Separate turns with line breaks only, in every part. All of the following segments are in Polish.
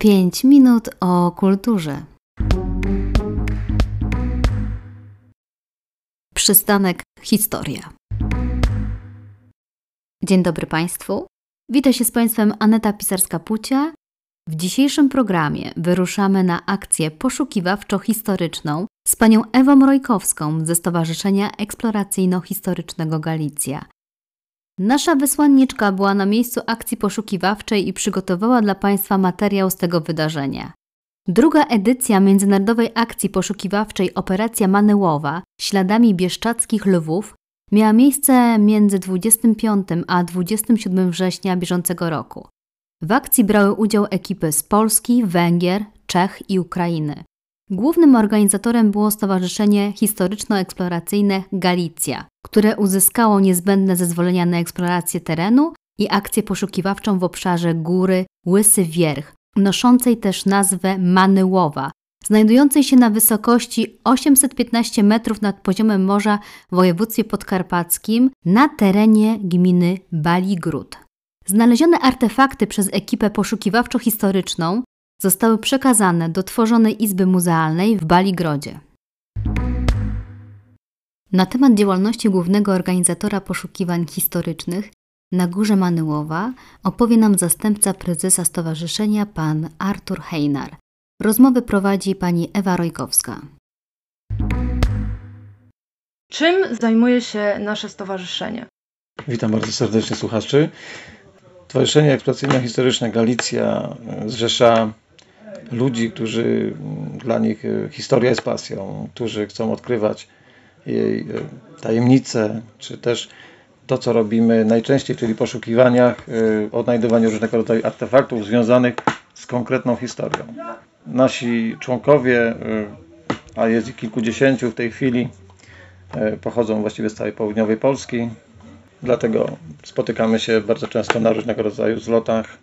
5 minut o kulturze. Przystanek Historia. Dzień dobry Państwu. Witam się z Państwem Aneta Pisarska-Pucia. W dzisiejszym programie wyruszamy na akcję poszukiwawczo-historyczną z panią Ewą Rojkowską ze Stowarzyszenia Eksploracyjno-Historycznego Galicja. Nasza wysłanniczka była na miejscu akcji poszukiwawczej i przygotowała dla Państwa materiał z tego wydarzenia. Druga edycja międzynarodowej akcji poszukiwawczej Operacja Manyłowa śladami bieszczadzkich lwów miała miejsce między 25 a 27 września bieżącego roku. W akcji brały udział ekipy z Polski, Węgier, Czech i Ukrainy. Głównym organizatorem było Stowarzyszenie Historyczno-Eksploracyjne Galicja, które uzyskało niezbędne zezwolenia na eksplorację terenu i akcję poszukiwawczą w obszarze góry Łysy Wierch, noszącej też nazwę Manyłowa, znajdującej się na wysokości 815 metrów nad poziomem morza w województwie podkarpackim na terenie gminy Baligród. Znalezione artefakty przez ekipę poszukiwawczo-historyczną zostały przekazane do tworzonej Izby Muzealnej w Baligrodzie. Na temat działalności głównego organizatora poszukiwań historycznych na Górze Manyłowa opowie nam zastępca prezesa stowarzyszenia pan Artur Heinar. Rozmowy prowadzi pani Ewa Rojkowska.
Czym zajmuje się nasze stowarzyszenie?
Witam bardzo serdecznie słuchaczy. Stowarzyszenie Eksploracyjno-Historyczne Galicja zrzesza ludzi, którzy dla nich e, historia jest pasją, którzy chcą odkrywać jej e, tajemnice, czy też to, co robimy najczęściej, czyli poszukiwaniach, e, odnajdywaniu różnego rodzaju artefaktów związanych z konkretną historią. Nasi członkowie, a jest ich kilkudziesięciu w tej chwili, pochodzą właściwie z całej południowej Polski, dlatego spotykamy się bardzo często na różnego rodzaju zlotach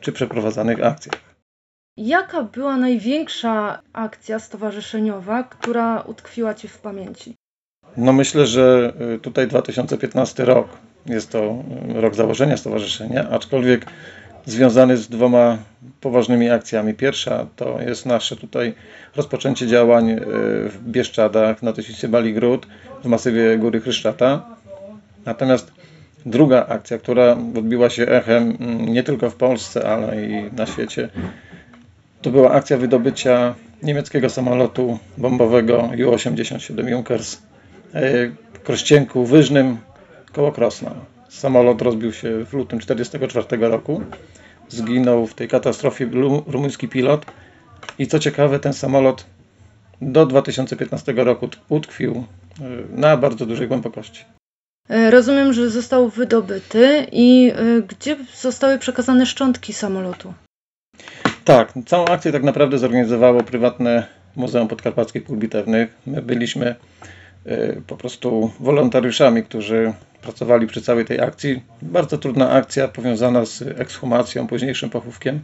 czy przeprowadzanych akcjach.
Jaka była największa akcja stowarzyszeniowa, która utkwiła Ci w pamięci?
No myślę, że y, tutaj 2015 rok jest to y, rok założenia stowarzyszenia, aczkolwiek związany z dwoma poważnymi akcjami. Pierwsza to jest nasze tutaj rozpoczęcie działań y, w Bieszczadach na tysięcy Baligród w masywie Góry Chryszczata. Natomiast druga akcja, która odbiła się echem mm, nie tylko w Polsce, ale i na świecie, to była akcja wydobycia niemieckiego samolotu bombowego Ju-87 Junkers e, w Krościenku Wyżnym koło Krosna. Samolot rozbił się w lutym 1944 roku. Zginął w tej katastrofie rumuński pilot. I co ciekawe, ten samolot do 2015 roku utkwił e, na bardzo dużej głębokości.
E, rozumiem, że został wydobyty i gdzie zostały przekazane szczątki samolotu?
Tak, całą akcję tak naprawdę zorganizowało prywatne Muzeum Podkarpackich Pól Bitewnych. My byliśmy y, po prostu wolontariuszami, którzy pracowali przy całej tej akcji. Bardzo trudna akcja powiązana z ekshumacją, późniejszym pochówkiem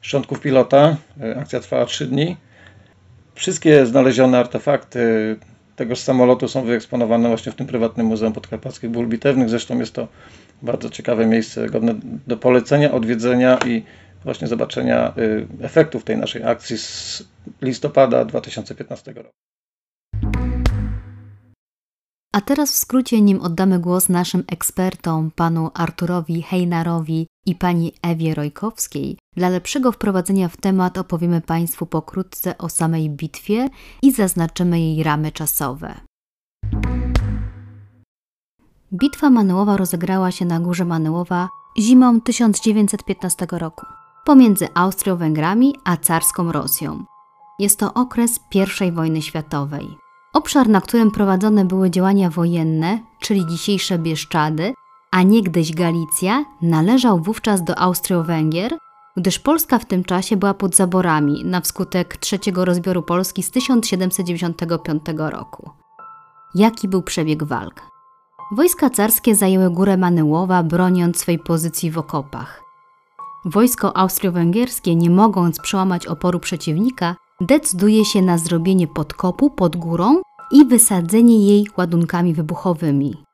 szczątków pilota. Y, akcja trwała 3 dni. Wszystkie znalezione artefakty tegoż samolotu są wyeksponowane właśnie w tym prywatnym Muzeum Podkarpackich Ból Bitewnych. Zresztą jest to bardzo ciekawe miejsce, godne do polecenia, odwiedzenia i właśnie zobaczenia y, efektów tej naszej akcji z listopada 2015 roku.
A teraz w skrócie, nim oddamy głos naszym ekspertom, panu Arturowi Hejnarowi i pani Ewie Rojkowskiej, dla lepszego wprowadzenia w temat opowiemy Państwu pokrótce o samej bitwie i zaznaczymy jej ramy czasowe. Bitwa Manyłowa rozegrała się na górze Manyłowa zimą 1915 roku pomiędzy Austro-Węgrami a carską Rosją. Jest to okres I wojny światowej. Obszar, na którym prowadzone były działania wojenne, czyli dzisiejsze Bieszczady, a niegdyś Galicja, należał wówczas do Austro-Węgier, gdyż Polska w tym czasie była pod zaborami na wskutek trzeciego rozbioru Polski z 1795 roku. Jaki był przebieg walk? Wojska carskie zajęły górę Manyłowa, broniąc swej pozycji w okopach. Wojsko austro-węgierskie, nie mogąc przełamać oporu przeciwnika, decyduje się na zrobienie podkopu pod górą i wysadzenie jej ładunkami wybuchowymi.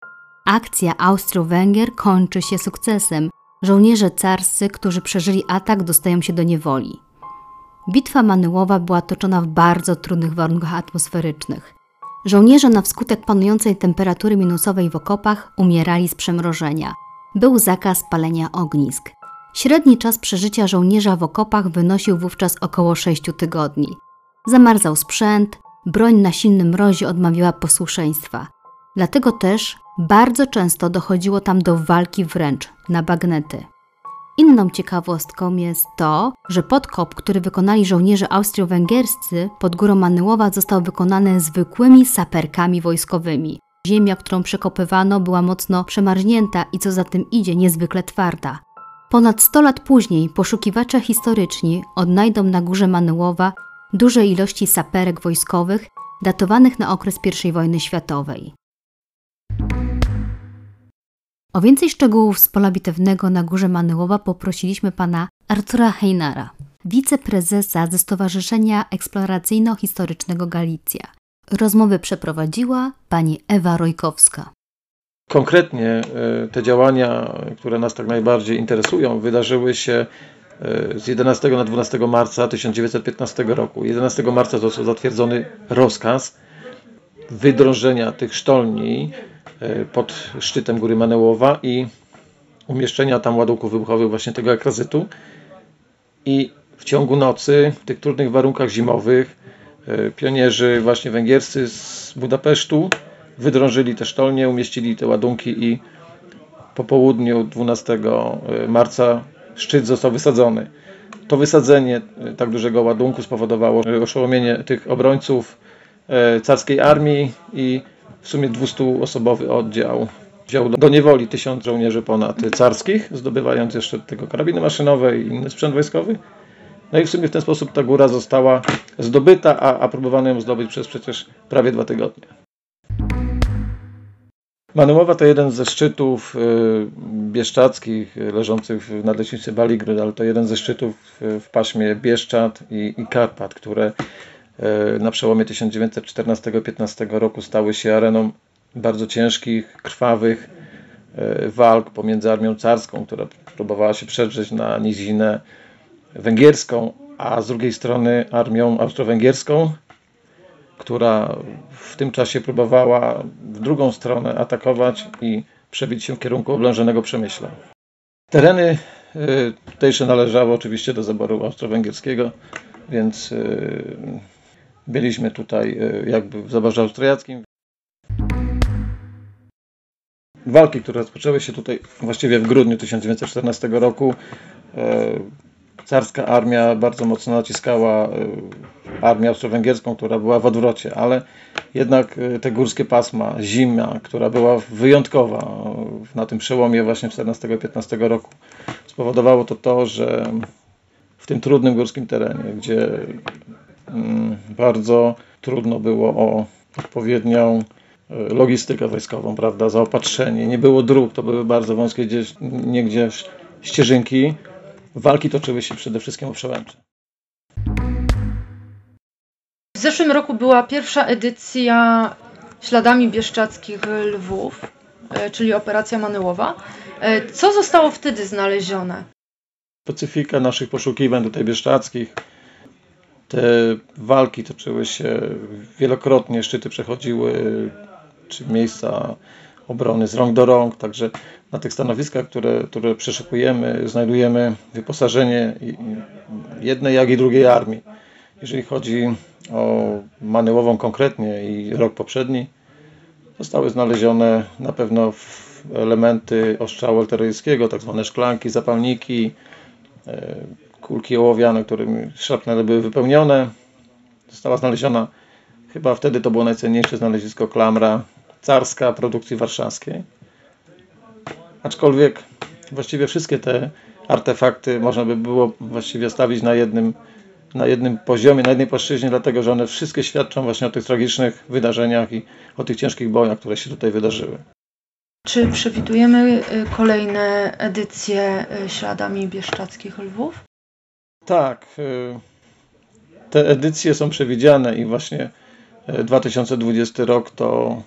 Akcja Austro-Węgier kończy się sukcesem. Żołnierze carscy, którzy przeżyli atak, dostają się do niewoli. Bitwa Manyłowa była toczona w bardzo trudnych warunkach atmosferycznych. Żołnierze na wskutek panującej temperatury minusowej w okopach umierali z przemrożenia. Był zakaz palenia ognisk. Średni czas przeżycia żołnierza w okopach wynosił wówczas około 6 tygodni. Zamarzał sprzęt, broń na silnym mrozie odmawiała posłuszeństwa. Dlatego też bardzo często dochodziło tam do walki wręcz na bagnety. Inną ciekawostką jest to, że podkop, który wykonali żołnierze austro-węgierscy pod górą Manyłowa został wykonany zwykłymi saperkami wojskowymi. Ziemia, którą przekopywano, była mocno przemarznięta i co za tym idzie, niezwykle twarda. Ponad 100 lat później poszukiwacze historyczni odnajdą na górze Manyłowa duże ilości saperek wojskowych datowanych na okres I wojny światowej. O więcej szczegółów z pola bitewnego na górze Manyłowa poprosiliśmy pana Artura Heinara, wiceprezesa ze Stowarzyszenia Eksploracyjno-Historycznego Galicja. Rozmowy przeprowadziła pani Ewa Rojkowska.
Konkretnie e, te działania, które nas tak najbardziej interesują, wydarzyły się e, z 11 na 12 marca 1915 roku. 11 marca został zatwierdzony rozkaz wydrążenia tych sztolni e, pod szczytem góry Manełowa i umieszczenia tam ładunków wybuchowych właśnie tego akrazytu. I w ciągu nocy, w tych trudnych warunkach zimowych, pionierzy właśnie węgierscy z Budapesztu wydrążyli te sztolnie, umieścili te ładunki i po południu 12 e, marca szczyt został wysadzony. To wysadzenie e, tak dużego ładunku spowodowało oszołomienie tych obrońców carskiej armii i w sumie 200-osobowy oddział wziął do niewoli tysiąc żołnierzy ponad carskich, zdobywając jeszcze tego karabiny maszynowe i inny sprzęt wojskowy. No i w sumie w ten sposób ta góra została zdobyta, a, a próbowano ją zdobyć przez przecież prawie dwa tygodnie. Manułowa to jeden ze szczytów y, bieszczadzkich leżących w nadleśnicy Baligryd, ale to jeden ze szczytów w paśmie Bieszczad i, i Karpat, które y, na przełomie 1914-15 roku stały się areną bardzo ciężkich, krwawych y, walk pomiędzy armią carską, która próbowała się przedrzeć na nizinę węgierską, a z drugiej strony armią austro-węgierską, która w tym czasie próbowała w drugą stronę atakować i przebić się w kierunku oblężonego Przemyśla. Tereny y, tutejsze należały oczywiście do zaboru austro-węgierskiego, więc y, byliśmy tutaj y, jakby w zaborze austriackim. Walki, które rozpoczęły się tutaj właściwie w grudniu 1914 roku, carska armia bardzo mocno naciskała armię austro-węgierską, która była w odwrocie, ale jednak e, te górskie pasma, zima, która była wyjątkowa na tym przełomie właśnie 14-15 roku, spowodowało to to, że w tym trudnym górskim terenie, gdzie mm, bardzo trudno było o odpowiednią e, logistykę wojskową, prawda, zaopatrzenie, nie było dróg, to były bardzo wąskie gdzieś, nie gdzieś ścieżynki, walki toczyły się przede wszystkim o przełęcze
zeszłym roku była pierwsza edycja śladami bieszczadzkich lwów, e, czyli operacja Manyłowa. E, co zostało wtedy znalezione?
Specyfika naszych poszukiwań tutaj bieszczadzkich. Te walki toczyły się wielokrotnie, szczyty przechodziły, czy miejsca obrony z rąk do rąk, także na tych stanowiskach, które, które przeszukujemy, znajdujemy wyposażenie jednej, jak i drugiej armii. Jeżeli chodzi o Manyłową konkretnie i rok poprzedni, zostały znalezione na pewno elementy ostrzału artyleryjskiego, tak zwane szklanki, zapalniki, e, kulki ołowiane, którymi szrapnele były wypełnione. Została znaleziona, chyba wtedy to było najcenniejsze znalezisko klamra carska produkcji warszawskiej. Aczkolwiek właściwie wszystkie te artefakty można by było właściwie stawić na jednym na jednym poziomie, na jednej płaszczyźnie, dlatego że one wszystkie świadczą właśnie o tych tragicznych wydarzeniach i o tych ciężkich bojach, które się tutaj wydarzyły.
Czy przewidujemy y, kolejne edycje y, śladami bieszczadzkich lwów?
Tak. Y, te edycje są przewidziane i właśnie 2020 rok to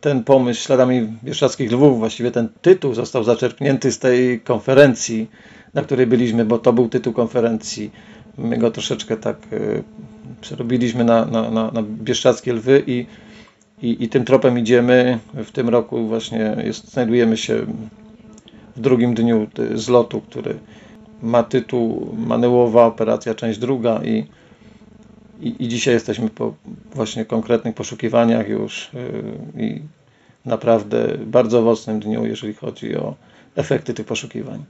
ten pomysł śladami bieszczadzkich lwów, właściwie ten tytuł został zaczerpnięty z tej konferencji, na której byliśmy, bo to był tytuł konferencji My go troszeczkę tak przerobiliśmy na, na, na, na bieszczackie lwy i, i, i tym tropem idziemy. W tym roku właśnie jest, znajdujemy się w drugim dniu zlotu, który ma tytuł Manyłowa Operacja, część druga i, i, i dzisiaj jesteśmy po właśnie konkretnych poszukiwaniach już yy, i naprawdę bardzo owocnym dniu, jeżeli chodzi o efekty tych poszukiwań.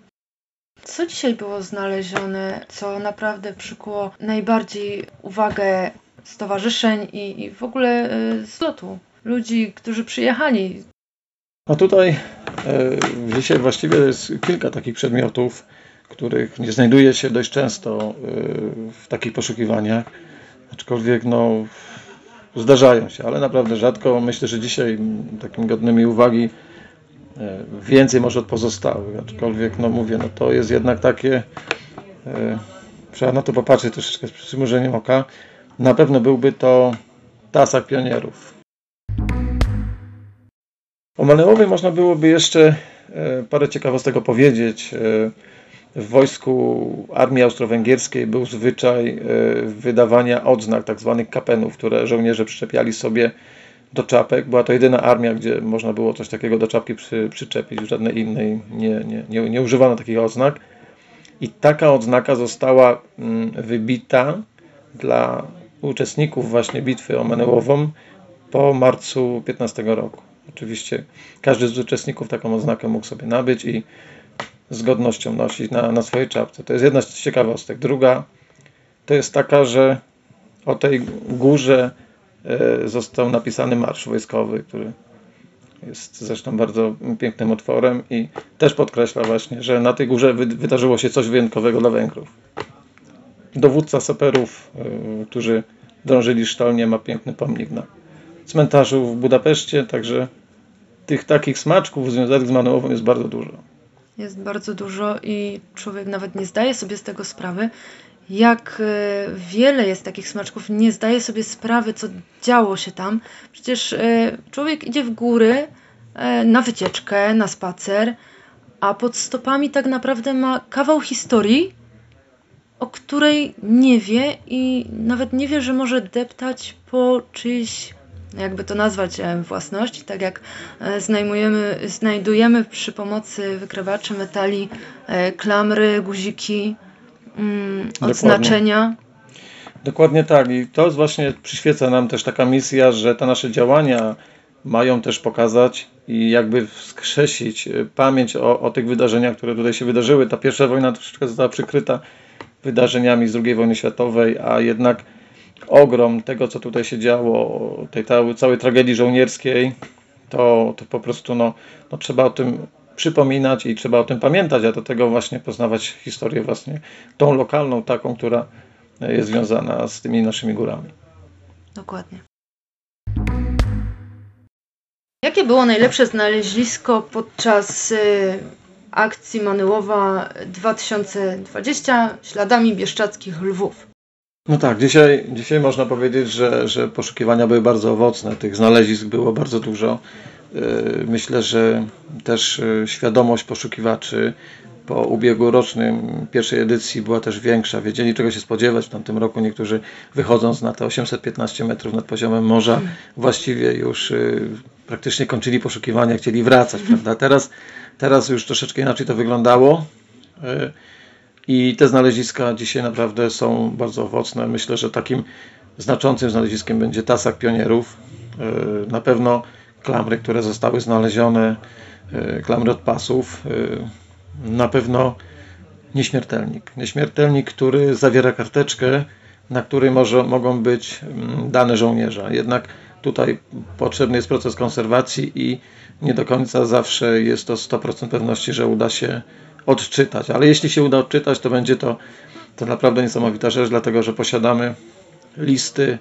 Co dzisiaj było znalezione, co naprawdę przykuło najbardziej uwagę stowarzyszeń i, i w ogóle y, zlotu? Ludzi, którzy przyjechali.
No tutaj y, dzisiaj właściwie jest kilka takich przedmiotów, których nie znajduje się dość często y, w takich poszukiwaniach, aczkolwiek no, zdarzają się, ale naprawdę rzadko. Myślę, że dzisiaj takim godnymi uwagi więcej może od pozostałych, aczkolwiek no mówię, no to jest jednak takie e, trzeba na to popatrzeć troszeczkę z przymurzeniem oka. Na pewno byłby to tasak pionierów. O Maleowie można byłoby jeszcze e, parę ciekawostek powiedzieć. W wojsku armii austro-węgierskiej był zwyczaj wydawania odznak, tak zwanych kapenów, które żołnierze przyczepiali sobie do czapek. Była to jedyna armia, gdzie można było coś takiego do czapki przy, przyczepić, w żadnej innej nie, nie, nie, nie używano takich odznak. I taka odznaka została mm, wybita dla uczestników właśnie bitwy o Menełową po marcu 15 roku. Oczywiście każdy z uczestników taką odznakę mógł sobie nabyć i z godnością nosić na, na swojej czapce. To jest jedna z ciekawostek. Druga to jest taka, że o tej górze został napisany marsz wojskowy, który jest zresztą bardzo pięknym otworem i też podkreśla właśnie, że na tej górze wydarzyło się coś wyjątkowego dla Węgrów. Dowódca saperów, e, którzy drążyli sztolnie, ma piękny pomnik na cmentarzu w Budapeszcie, także tych takich smaczków związanych z Manułową jest bardzo dużo.
Jest bardzo dużo i człowiek nawet nie zdaje sobie z tego sprawy, jak e, wiele jest takich smaczków, nie zdaje sobie sprawy, co działo się tam. Przecież e, człowiek idzie w góry e, na wycieczkę, na spacer, a pod stopami tak naprawdę ma kawał historii, o której nie wie i nawet nie wie, że może deptać po czyjś, jakby to nazwać, własności, tak jak znajdujemy, znajdujemy przy pomocy wykrywaczy metali klamry, guziki, mm, odznaczenia.
Dokładnie. Dokładnie tak i to właśnie przyświeca nam też taka misja, że te nasze działania mają też pokazać i jakby wskrzesić e, pamięć o, o tych wydarzeniach, które tutaj się wydarzyły. Ta pierwsza wojna troszeczkę została przykryta wydarzeniami z II wojny światowej, a jednak ogrom tego, co tutaj się działo, tej całej tragedii żołnierskiej, to, to po prostu no, no trzeba o tym przypominać i trzeba o tym pamiętać, a do tego właśnie poznawać historię właśnie tą lokalną, taką, która jest związana z tymi naszymi górami.
Dokładnie. Jakie było najlepsze znalezisko podczas y, akcji Manyłowa 2020 śladami bieszczadzkich lwów?
No tak, dzisiaj, dzisiaj można powiedzieć, że, że poszukiwania były bardzo owocne. Tych znalezisk było bardzo dużo. E, myślę, że też e, świadomość poszukiwaczy po ubiegłorocznym pierwszej edycji była też większa. Wiedzieli czego się spodziewać. W tamtym roku niektórzy wychodząc na te 815 metrów nad poziomem morza właściwie już e, praktycznie kończyli poszukiwania, chcieli wracać. Prawda? Teraz, teraz już troszeczkę inaczej to wyglądało. I te znaleziska dzisiaj naprawdę są bardzo owocne. Myślę, że takim znaczącym znaleziskiem będzie Tasak Pionierów. Na pewno klamry, które zostały znalezione, e, klamry od pasów, e, na pewno nieśmiertelnik. Nieśmiertelnik, który zawiera karteczkę, na której może, mogą być mm, dane żołnierza. Jednak tutaj potrzebny jest proces konserwacji i nie do końca zawsze jest to 100% pewności, że uda się odczytać. Ale jeśli się uda odczytać, to będzie to, to naprawdę niesamowita rzecz, dlatego że posiadamy listy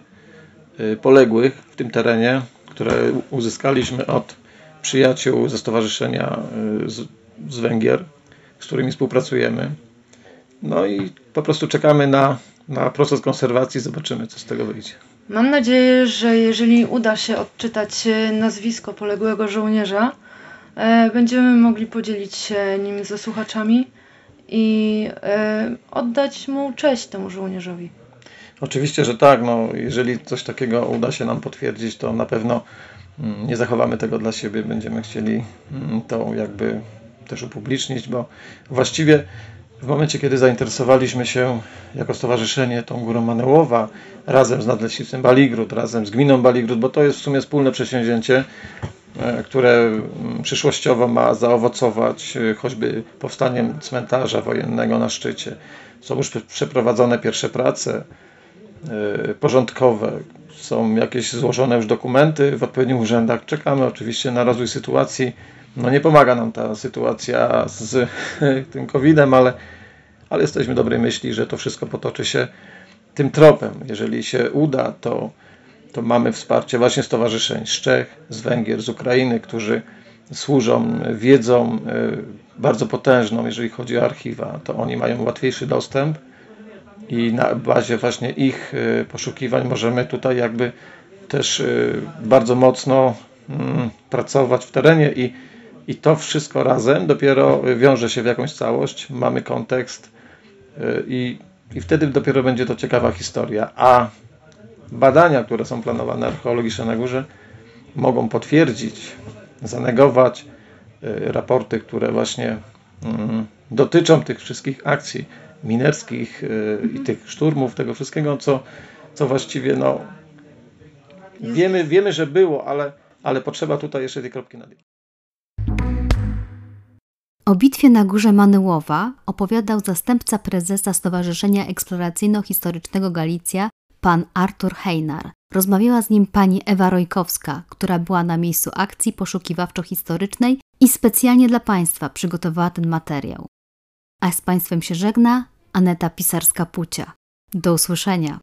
e, poległych w tym terenie, które uzyskaliśmy od przyjaciół ze Stowarzyszenia y, z, z Węgier, z którymi współpracujemy. No i po prostu czekamy na, na proces konserwacji, zobaczymy, co z tego wyjdzie.
Mam nadzieję, że jeżeli uda się odczytać y, nazwisko poległego żołnierza, e, będziemy mogli podzielić się nim ze słuchaczami i e, oddać mu cześć temu żołnierzowi.
Oczywiście, że tak. No, jeżeli coś takiego uda się nam potwierdzić, to na pewno mm, nie zachowamy tego dla siebie. Będziemy chcieli mm, to jakby też upublicznić, bo właściwie w momencie, kiedy zainteresowaliśmy się jako stowarzyszenie tą górą Manełowa, razem z Nadleśnictwem Baligród, razem z gminą Baligród, bo to jest w sumie wspólne przedsięwzięcie, e, które mm, przyszłościowo ma zaowocować e, choćby powstaniem cmentarza wojennego na szczycie. Są już przeprowadzone pierwsze prace porządkowe, są jakieś złożone już dokumenty w odpowiednich urzędach. Czekamy oczywiście na rozwój sytuacji no nie pomaga nam ta sytuacja z tym COVID-em, ale, ale jesteśmy dobrej myśli, że to wszystko potoczy się tym tropem. Jeżeli się uda, to, to mamy wsparcie właśnie stowarzyszeń z Czech, z Węgier, z Ukrainy, którzy służą wiedzą y, bardzo potężną, jeżeli chodzi o archiwa, to oni mają łatwiejszy dostęp i na bazie właśnie ich y, poszukiwań możemy tutaj jakby też y, bardzo mocno mm, pracować w terenie i i to wszystko razem dopiero wiąże się w jakąś całość, mamy kontekst y, i, i wtedy dopiero będzie to ciekawa historia. A badania, które są planowane archeologiczne na górze, mogą potwierdzić, zanegować raporty, które właśnie mm, dotyczą tych wszystkich akcji minerskich y, i tych szturmów, tego wszystkiego, co, co właściwie no, wiemy, wiemy, że było, ale, ale potrzeba tutaj jeszcze tej kropki nad i.
O bitwie na górze Manyłowa opowiadał zastępca prezesa Stowarzyszenia Eksploracyjno-Historycznego Galicja, pan Artur Heinar. Rozmawiała z nim pani Ewa Rojkowska, która była na miejscu akcji poszukiwawczo-historycznej i specjalnie dla Państwa przygotowała ten materiał. A z Państwem się żegna Aneta Pisarska-Pucia. Do usłyszenia.